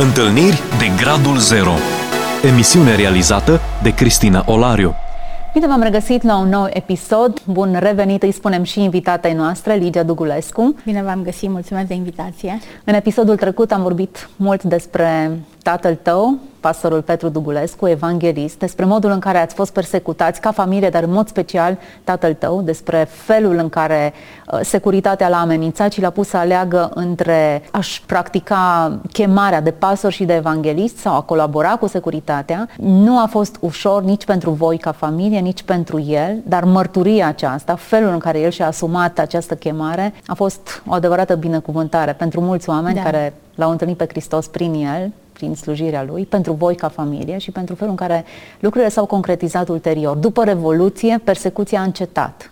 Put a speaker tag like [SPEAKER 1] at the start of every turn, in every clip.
[SPEAKER 1] Întâlniri de Gradul Zero Emisiune realizată de Cristina Olariu
[SPEAKER 2] Bine v-am regăsit la un nou episod. Bun revenit, îi spunem și invitatei noastre, Ligia Dugulescu.
[SPEAKER 3] Bine v-am găsit, mulțumesc de invitație.
[SPEAKER 2] În episodul trecut am vorbit mult despre tatăl tău, pastorul Petru Dugulescu, evanghelist, despre modul în care ați fost persecutați ca familie, dar în mod special tatăl tău, despre felul în care uh, securitatea l-a amenințat și l-a pus să aleagă între a-și practica chemarea de pastor și de evanghelist sau a colabora cu securitatea. Nu a fost ușor nici pentru voi ca familie, nici pentru el, dar mărturia aceasta, felul în care el și-a asumat această chemare, a fost o adevărată binecuvântare pentru mulți oameni da. care l-au întâlnit pe Hristos prin el, prin slujirea lui, pentru voi ca familie și pentru felul în care lucrurile s-au concretizat ulterior. După Revoluție, persecuția a încetat.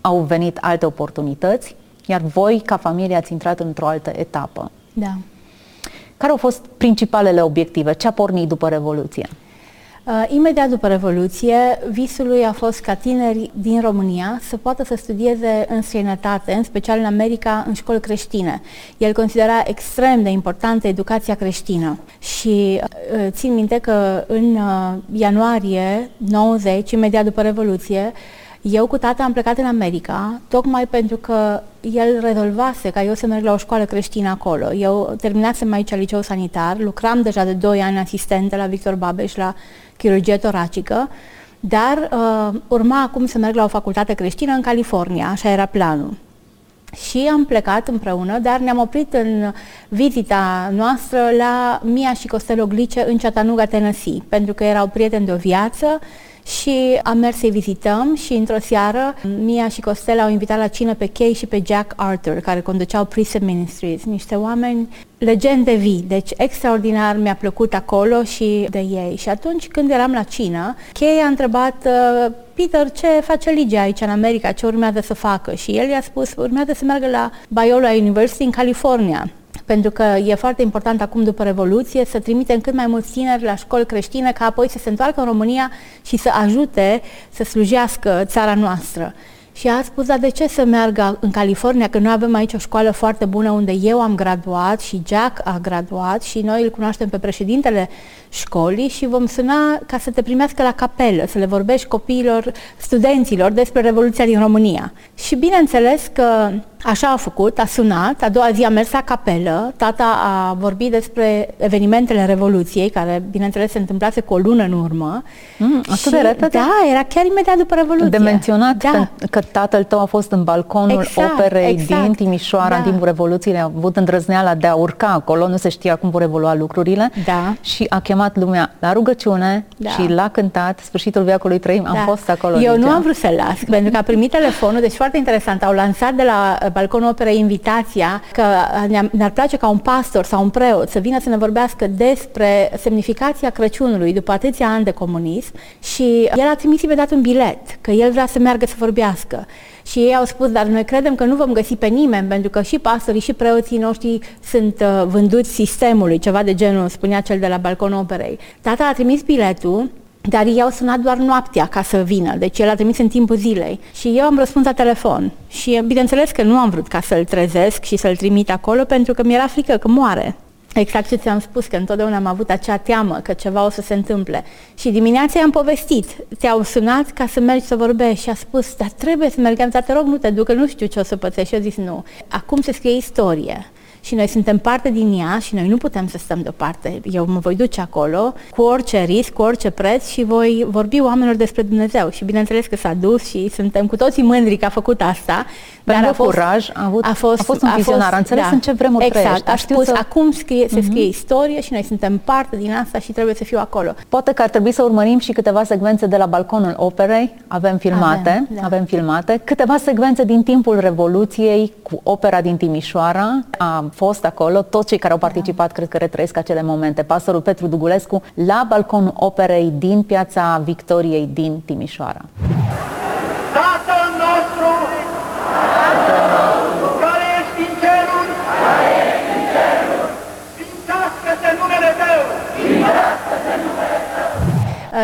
[SPEAKER 2] Au venit alte oportunități, iar voi ca familie ați intrat într-o altă etapă.
[SPEAKER 3] Da.
[SPEAKER 2] Care au fost principalele obiective? Ce a pornit după Revoluție?
[SPEAKER 3] Uh, imediat după Revoluție, visul lui a fost ca tineri din România să poată să studieze în străinătate, în special în America, în școli creștine. El considera extrem de importantă educația creștină și uh, țin minte că în uh, ianuarie 90, imediat după Revoluție, eu cu tata am plecat în America, tocmai pentru că el rezolvase ca eu să merg la o școală creștină acolo. Eu terminasem aici liceu sanitar, lucram deja de 2 ani asistentă la Victor Babeș la chirurgie toracică, dar uh, urma acum să merg la o facultate creștină în California, așa era planul. Și am plecat împreună, dar ne-am oprit în vizita noastră la Mia și Costello Glice în Chattanooga, Tennessee, pentru că erau prieteni de o viață și am mers să-i vizităm și într-o seară Mia și Costela au invitat la cină pe Kay și pe Jack Arthur, care conduceau Precept Ministries, niște oameni legende vii, deci extraordinar mi-a plăcut acolo și de ei. Și atunci când eram la cină, Kay a întrebat uh, Peter, ce face Ligia aici în America, ce urmează să facă? Și el i-a spus, urmează să meargă la Biola University în California pentru că e foarte important acum după Revoluție să trimitem cât mai mulți tineri la școli creștine ca apoi să se întoarcă în România și să ajute să slujească țara noastră. Și a spus, dar de ce să meargă în California, că noi avem aici o școală foarte bună unde eu am graduat și Jack a graduat și noi îl cunoaștem pe președintele școlii și vom suna ca să te primească la capelă, să le vorbești copiilor, studenților despre Revoluția din România. Și bineînțeles că Așa a făcut, a sunat, a doua zi a mers la capelă, tata a vorbit despre evenimentele Revoluției, care, bineînțeles, se întâmplase cu o lună în urmă.
[SPEAKER 2] Mm, atât și, de repede?
[SPEAKER 3] Da, era chiar imediat după Revoluție.
[SPEAKER 2] De menționat da. că, că tatăl tău a fost în balconul exact, operei exact. din Timișoara da. în timpul Revoluției, a avut îndrăzneala de a urca acolo, nu se știa cum vor evolua lucrurile
[SPEAKER 3] da.
[SPEAKER 2] și a chemat lumea la rugăciune da. și l-a cântat Sfârșitul viacului trăim. Da. Am fost acolo.
[SPEAKER 3] Eu nu am vrut să las, pentru că a primit telefonul, deci foarte interesant, au lansat de la balconul operei invitația că ne-ar place ca un pastor sau un preot să vină să ne vorbească despre semnificația Crăciunului după atâția ani de comunism și el a trimis imediat un bilet, că el vrea să meargă să vorbească. Și ei au spus, dar noi credem că nu vom găsi pe nimeni, pentru că și pastorii și preoții noștri sunt uh, vânduți sistemului, ceva de genul, spunea cel de la balconul operei. Tata a trimis biletul, dar ei au sunat doar noaptea ca să vină, deci el a trimis în timpul zilei. Și eu am răspuns la telefon. Și bineînțeles că nu am vrut ca să-l trezesc și să-l trimit acolo, pentru că mi-era frică că moare. Exact ce ți-am spus, că întotdeauna am avut acea teamă că ceva o să se întâmple. Și dimineața i-am povestit. Te-au sunat ca să mergi să vorbești și a spus, dar trebuie să mergem, dar te rog, nu te duc, că nu știu ce o să pățești. Și eu zis, nu. Acum se scrie istorie și noi suntem parte din ea și noi nu putem să stăm deoparte. Eu mă voi duce acolo cu orice risc, cu orice preț și voi vorbi oamenilor despre Dumnezeu. Și bineînțeles că s-a dus și suntem cu toții mândri că a făcut asta.
[SPEAKER 2] Dar a fost, curaj, a, avut, a, fost, a fost un vizionar, a înțeles da, în ce vremuri
[SPEAKER 3] exact,
[SPEAKER 2] trăiești.
[SPEAKER 3] a spus, să... acum scrie, se uh-huh. scrie istorie și noi suntem parte din asta și trebuie să fiu acolo.
[SPEAKER 2] Poate că ar trebui să urmărim și câteva secvențe de la balconul operei, avem filmate, avem, da. avem filmate, câteva secvențe din timpul Revoluției cu opera din Timișoara, a fost acolo, toți cei care au participat cred că retrăiesc acele momente. Pastorul Petru Dugulescu la balconul operei din Piața Victoriei din Timișoara.
[SPEAKER 4] Tatăl nostru, care ești în ceruri,
[SPEAKER 5] Sfințească-se numele Tău! Sfințească-se numele Tău!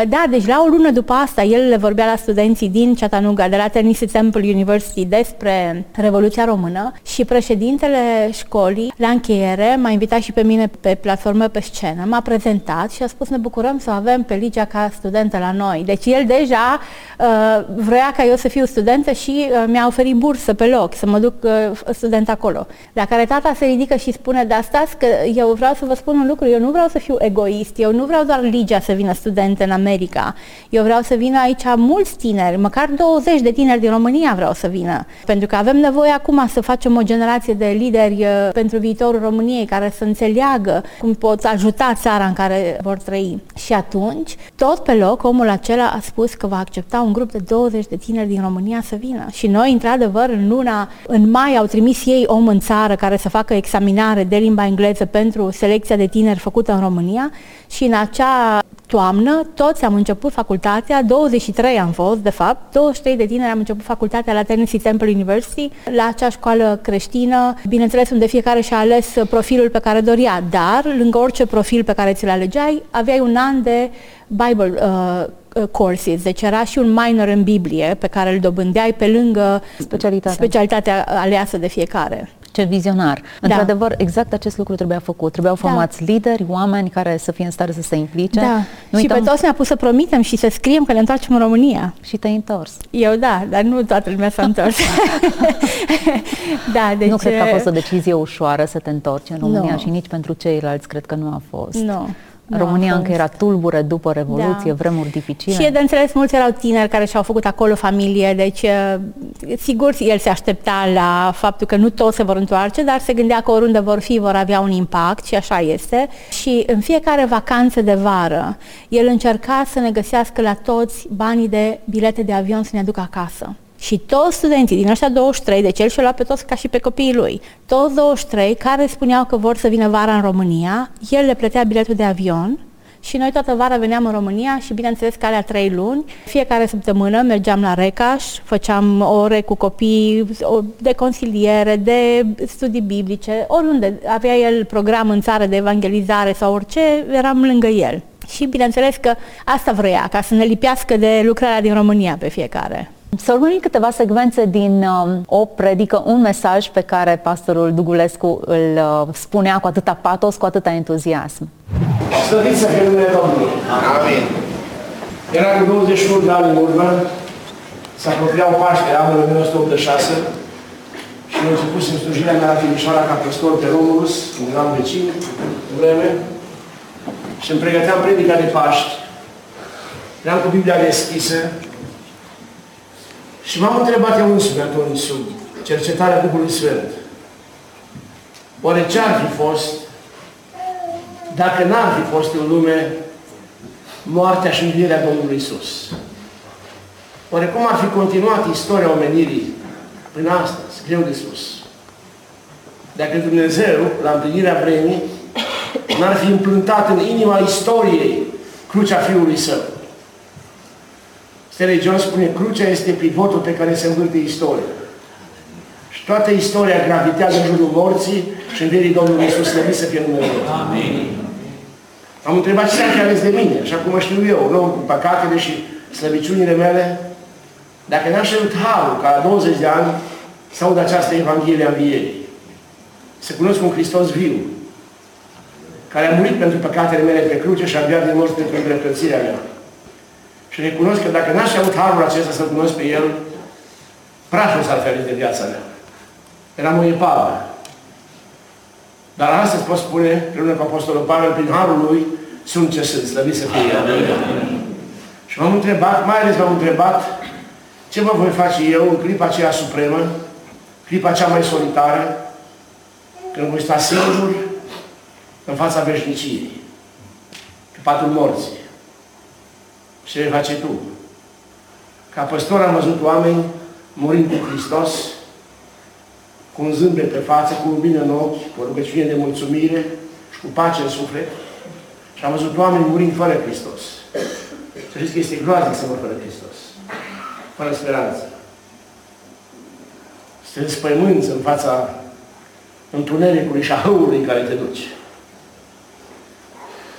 [SPEAKER 3] Da, deci la o lună după asta, el le vorbea la studenții din Chattanooga, de la Tennessee Temple University, despre Revoluția Română și președintele școlii, la încheiere, m-a invitat și pe mine pe platformă, pe scenă, m-a prezentat și a spus ne bucurăm să o avem pe Ligia ca studentă la noi. Deci el deja uh, vrea ca eu să fiu studentă și uh, mi-a oferit bursă pe loc, să mă duc uh, student acolo. La care tata se ridică și spune, de asta că eu vreau să vă spun un lucru, eu nu vreau să fiu egoist, eu nu vreau doar Ligia să vină studente în America, eu vreau să vină aici mulți tineri, măcar 20 de tineri din România vreau să vină, pentru că avem nevoie acum să facem o generație de lideri uh, pentru viitorul României care să înțeleagă cum pot ajuta țara în care vor trăi. Și atunci, tot pe loc, omul acela a spus că va accepta un grup de 20 de tineri din România să vină. Și noi, într-adevăr, în luna, în mai au trimis ei om în țară care să facă examinare de limba engleză pentru selecția de tineri făcută în România și în acea toamnă toți am început facultatea, 23 am fost, de fapt, 23 de tineri am început facultatea la Tennessee Temple University, la acea școală creștină, bineînțeles unde fiecare și-a ales profilul pe care doria, dar lângă orice profil pe care ți-l alegeai, aveai un an de Bible uh, uh courses, deci era și un minor în Biblie pe care îl dobândeai pe lângă specialitatea, specialitatea aleasă de fiecare.
[SPEAKER 2] Ce vizionar! Da. Într-adevăr, exact acest lucru trebuia făcut. Trebuiau da. formați da. lideri, oameni care să fie în stare să se implice.
[SPEAKER 3] Da. Nu și uităm... pe toți ne-a pus să promitem și să scriem că le întoarcem în România.
[SPEAKER 2] Și te-ai întors.
[SPEAKER 3] Eu da, dar nu toată lumea s-a întors.
[SPEAKER 2] da, deci... Nu cred că a fost o decizie ușoară să te întorci în România no. și nici pentru ceilalți cred că nu a fost.
[SPEAKER 3] Nu. No.
[SPEAKER 2] România încă era tulbură după Revoluție, da. vremuri dificile.
[SPEAKER 3] Și e de înțeles, mulți erau tineri care și-au făcut acolo familie, deci uh, sigur el se aștepta la faptul că nu toți se vor întoarce, dar se gândea că oriunde vor fi vor avea un impact și așa este. Și în fiecare vacanță de vară, el încerca să ne găsească la toți banii de bilete de avion să ne aducă acasă. Și toți studenții din ăștia 23, deci el și-a luat pe toți ca și pe copiii lui, toți 23 care spuneau că vor să vină vara în România, el le plătea biletul de avion și noi toată vara veneam în România și bineînțeles că alea trei luni, fiecare săptămână mergeam la Recaș, făceam ore cu copii de consiliere, de studii biblice, oriunde avea el program în țară de evangelizare sau orice, eram lângă el. Și bineînțeles că asta vrea, ca să ne lipească de lucrarea din România pe fiecare.
[SPEAKER 2] Să urmărim câteva secvențe din uh, o predică, un mesaj pe care pastorul Dugulescu îl uh, spunea cu atâta patos, cu atâta entuziasm.
[SPEAKER 5] Slăviți să fie numele Domnului. Amin. Era cu 21 de ani în urmă, s-a apropiat Paște, anul 1986, și am început în slujirea mea la Timișoara ca păstor pe Romulus, un gran vecin, în vreme, și îmi pregăteam predica de Paști. Eram cu Biblia deschisă și m-am întrebat eu însumi atunci sub cercetarea Duhului Sfânt. Oare ce ar fi fost dacă n-ar fi fost în lume moartea și învierea Domnului Isus? Oare cum ar fi continuat istoria omenirii prin astăzi, greu de spus? Dacă Dumnezeu, la împlinirea vremii, n-ar fi împlântat în inima istoriei crucea Fiului Său. Stanley Jones spune, crucea este pivotul pe care se învârte istoria. Și toată istoria gravitează în jurul morții și învierii Domnului Iisus, slăvit să fie numele Amin. Am întrebat ce s-a ales de mine, așa cum știu eu, nu cu păcatele și slăbiciunile mele, dacă n-aș avut harul ca la 20 de ani să aud această Evanghelie a învierii. Să cunosc un Hristos viu, care a murit pentru păcatele mele pe cruce și a înviat din morți pentru îndreptățirea mea. Și recunosc că dacă n-aș avut harul acesta să cunosc pe El, praful s-ar ferit de viața mea. Eram o epavă. Dar astăzi pot spune, împreună cu Apostolul Pavel, prin harul lui, sunt ce sunt, slăvit să fie. Și m-am întrebat, mai ales m-am întrebat, ce vă voi face eu în clipa aceea supremă, clipa cea mai solitară, când voi sta singur în fața veșniciei, pe patul morții. Și ce face tu? Ca păstor am văzut oameni murind cu Hristos, cu un zâmbet pe față, cu un bine în ochi, cu o rugăciune de mulțumire și cu pace în suflet. Și am văzut oameni murind fără Hristos. Să știți că este groaznic să mor fără Hristos. Fără speranță. Să te înspăimânți în fața întunericului și a hăului în care te duci.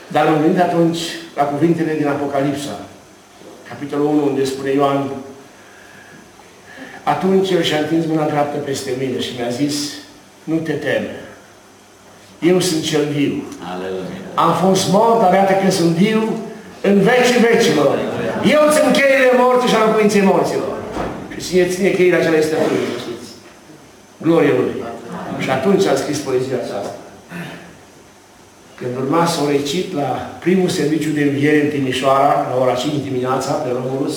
[SPEAKER 5] Dar am gândit atunci la cuvintele din Apocalipsa, capitolul 1, unde spune Ioan, atunci el și-a întins mâna dreaptă peste mine și mi-a zis, nu te teme, eu sunt cel viu. Aleluia. Am fost mort, dar iată că sunt viu în vecii vecilor. Eu țin cheile morții și al locuinței morților. Și cine ține cheile acela este Fiul, știți. Glorie Lui. Și atunci a scris poezia aceasta. Când urma să o recit la primul serviciu de înviere în Timișoara, la ora 5 dimineața, pe Romulus,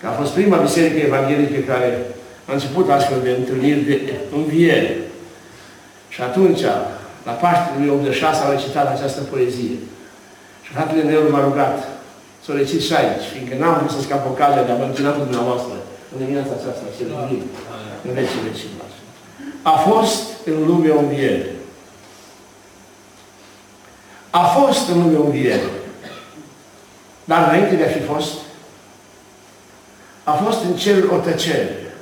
[SPEAKER 5] că a fost prima biserică evanghelică care a început astfel de întâlniri de înviere. Și atunci, la Paștele 2086, am recitat această poezie. Și fratele meu m-a rugat să o recit și aici, fiindcă n-am vrut să scap ocazia de a mă închina cu dumneavoastră în dimineața aceasta, cel divin, în vecii vecii A fost în lume o înviere. A fost în lume o înviere. Dar înainte de a fi fost, a fost în cer o tăcere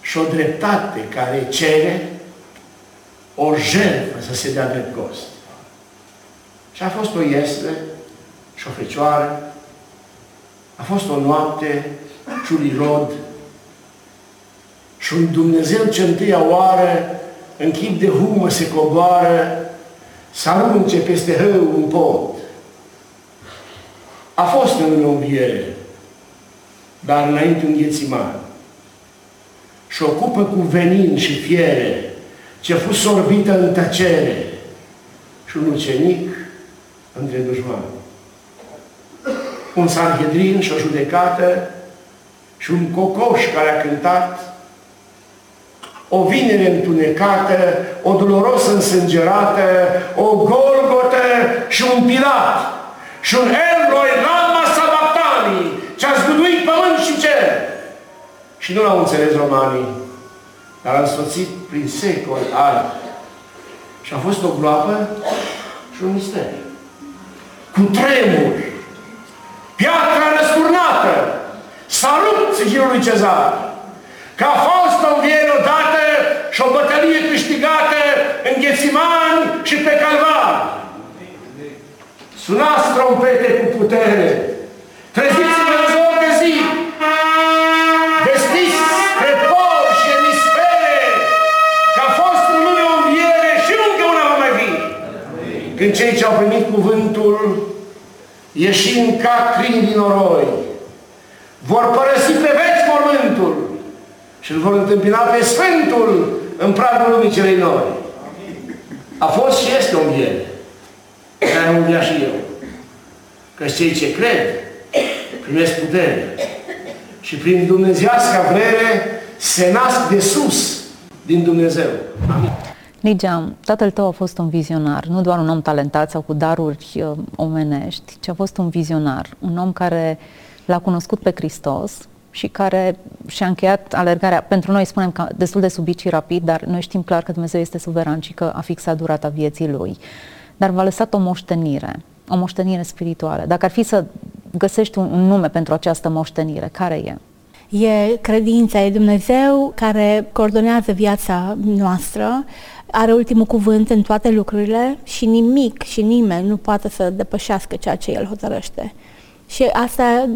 [SPEAKER 5] și o dreptate care cere o jertfă să se dea drept cost. Și a fost o iesle și o fecioară, a fost o noapte și un irod și un Dumnezeu ce întâia oară în chip de humă se coboară să arunce peste hău un pod. A fost în o înviere, dar înainte un ghețiman. Și ocupă cu venin și fiere ce a fost sorbită în tăcere și un ucenic între dușmani. Un sanhedrin și o judecată și un cocoș care a cântat o vinere întunecată, o duroros însângerată, o golgotă și un pilat și un Elroi Rama Sabactani ce a zguduit pământ și cer. Și nu l-au înțeles romanii, dar a însoțit prin secoli ani. Și a fost o groapă și un mister. Cu tremur, piatra răsturnată, s-a rupt sigilul lui Cezar, că a fost o înviere odată și o bătălie câștigată în Ghețimani și pe Calvar. Sunați trompete cu putere, treziți-vă în zor de zi, vestiți pe pol și emisfere, că a fost în lume o înviere și încă una va mai fi. Când cei ce au primit cuvântul, ieșind ca crini din noroi, vor părăsi pe veci mormântul și îl vor întâmpina pe Sfântul în pragul lumii celei noi. A fost și este o înviere, care am înviat și eu. Că cei ce cred primesc putere și prin dumnezească vrere se nasc de sus din Dumnezeu. Amin.
[SPEAKER 2] Ligia, tatăl tău a fost un vizionar, nu doar un om talentat sau cu daruri uh, omenești, ci a fost un vizionar, un om care l-a cunoscut pe Hristos și care și-a încheiat alergarea, pentru noi spunem că destul de subic și rapid, dar noi știm clar că Dumnezeu este suveran și că a fixat durata vieții lui. Dar v-a lăsat o moștenire, o moștenire spirituală. Dacă ar fi să găsești un, un nume pentru această moștenire, care e?
[SPEAKER 3] E credința, e Dumnezeu care coordonează viața noastră, are ultimul cuvânt în toate lucrurile și nimic și nimeni nu poate să depășească ceea ce El hotărăște. Și asta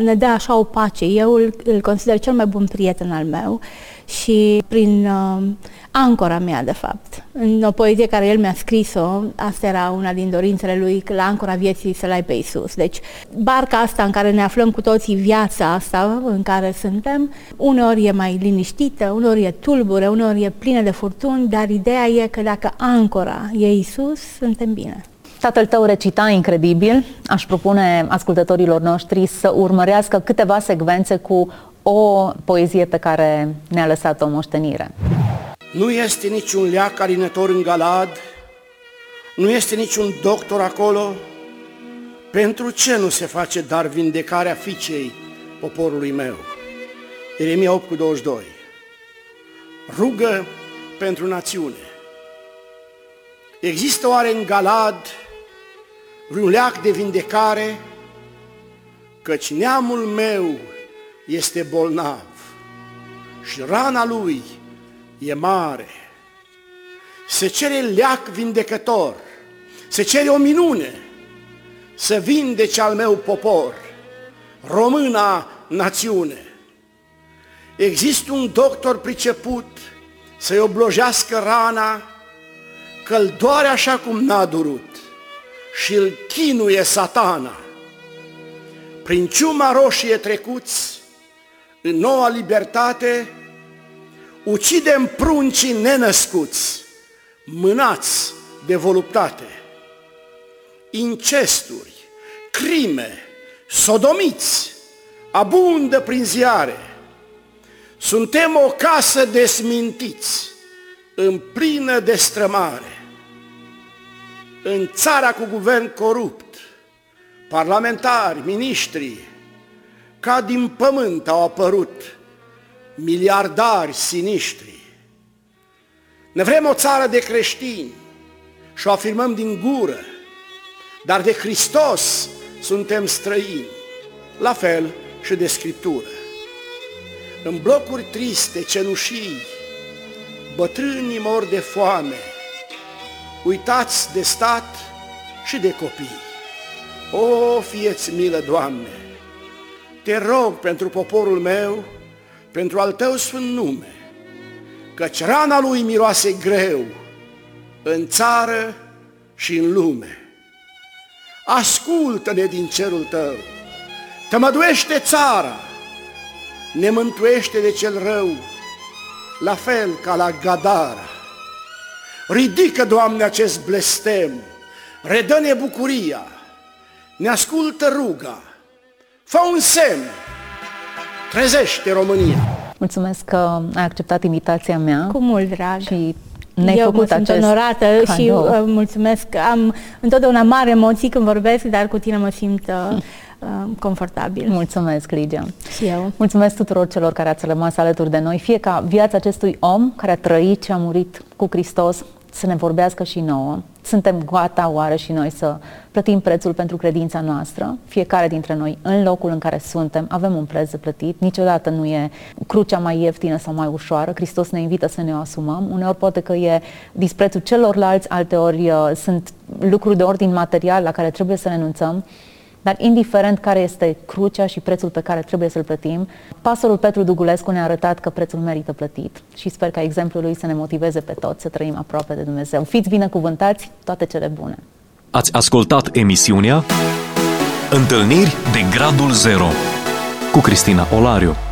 [SPEAKER 3] ne dă așa o pace. Eu îl, îl consider cel mai bun prieten al meu și prin uh, ancora mea, de fapt. În o poezie care el mi-a scris-o, asta era una din dorințele lui, că la ancora vieții să-L ai pe Isus. Deci, barca asta în care ne aflăm cu toții, viața asta în care suntem, uneori e mai liniștită, uneori e tulbure, uneori e plină de furtuni, dar ideea e că dacă ancora e Isus, suntem bine.
[SPEAKER 2] Tatăl tău recita incredibil. Aș propune ascultătorilor noștri să urmărească câteva secvențe cu o poezie pe care ne-a lăsat-o moștenire.
[SPEAKER 5] Nu este niciun leac alinător în Galad, nu este niciun doctor acolo. Pentru ce nu se face dar vindecarea fiicei poporului meu? Ieremia 8 cu 22. Rugă pentru națiune. Există oare în Galad vreun leac de vindecare, căci neamul meu este bolnav și rana lui e mare. Se cere leac vindecător, se cere o minune să vindece al meu popor. româna națiune. Există un doctor priceput să-i oblojească rana, că-l doare așa cum n-a durut și îl chinuie satana. Prin ciuma roșie trecuți, în noua libertate, ucidem pruncii nenăscuți, mânați de voluptate. Incesturi, crime, sodomiți, abundă prin ziare. Suntem o casă de smintiți, în plină destrămare. În țara cu guvern corupt, parlamentari, miniștri, ca din pământ au apărut miliardari siniștri. Ne vrem o țară de creștini și o afirmăm din gură, dar de Hristos suntem străini, la fel și de Scriptură. În blocuri triste, cenușii, bătrânii mor de foame, uitați de stat și de copii. O, fieți milă, Doamne! Te rog pentru poporul meu, pentru al Tău sfânt nume, căci rana lui miroase greu în țară și în lume. Ascultă-ne din cerul Tău, tămăduiește țara, ne mântuiește de cel rău, la fel ca la Gadara. Ridică, Doamne, acest blestem, redă-ne bucuria, ne ascultă ruga, fă un semn, trezește România.
[SPEAKER 2] Mulțumesc că ai acceptat invitația mea.
[SPEAKER 3] Cu mult drag.
[SPEAKER 2] Și ne-ai
[SPEAKER 3] Eu
[SPEAKER 2] făcut
[SPEAKER 3] mă sunt
[SPEAKER 2] acest
[SPEAKER 3] onorată
[SPEAKER 2] cadou.
[SPEAKER 3] și uh, mulțumesc. Am întotdeauna mari emoții când vorbesc, dar cu tine mă simt uh, uh, confortabil.
[SPEAKER 2] Mulțumesc, Ligia.
[SPEAKER 3] Și eu.
[SPEAKER 2] Mulțumesc tuturor celor care ați rămas alături de noi, fie ca viața acestui om care a trăit și a murit cu Hristos să ne vorbească și nouă. Suntem gata oare și noi să plătim prețul pentru credința noastră? Fiecare dintre noi, în locul în care suntem, avem un preț de plătit. Niciodată nu e crucea mai ieftină sau mai ușoară. Hristos ne invită să ne o asumăm. Uneori poate că e disprețul celorlalți, alteori uh, sunt lucruri de ordin material la care trebuie să renunțăm. Dar indiferent care este crucea și prețul pe care trebuie să-l plătim, pastorul Petru Dugulescu ne-a arătat că prețul merită plătit și sper ca exemplul lui să ne motiveze pe toți să trăim aproape de Dumnezeu. Fiți binecuvântați, toate cele bune!
[SPEAKER 1] Ați ascultat emisiunea Întâlniri de Gradul Zero cu Cristina Olariu.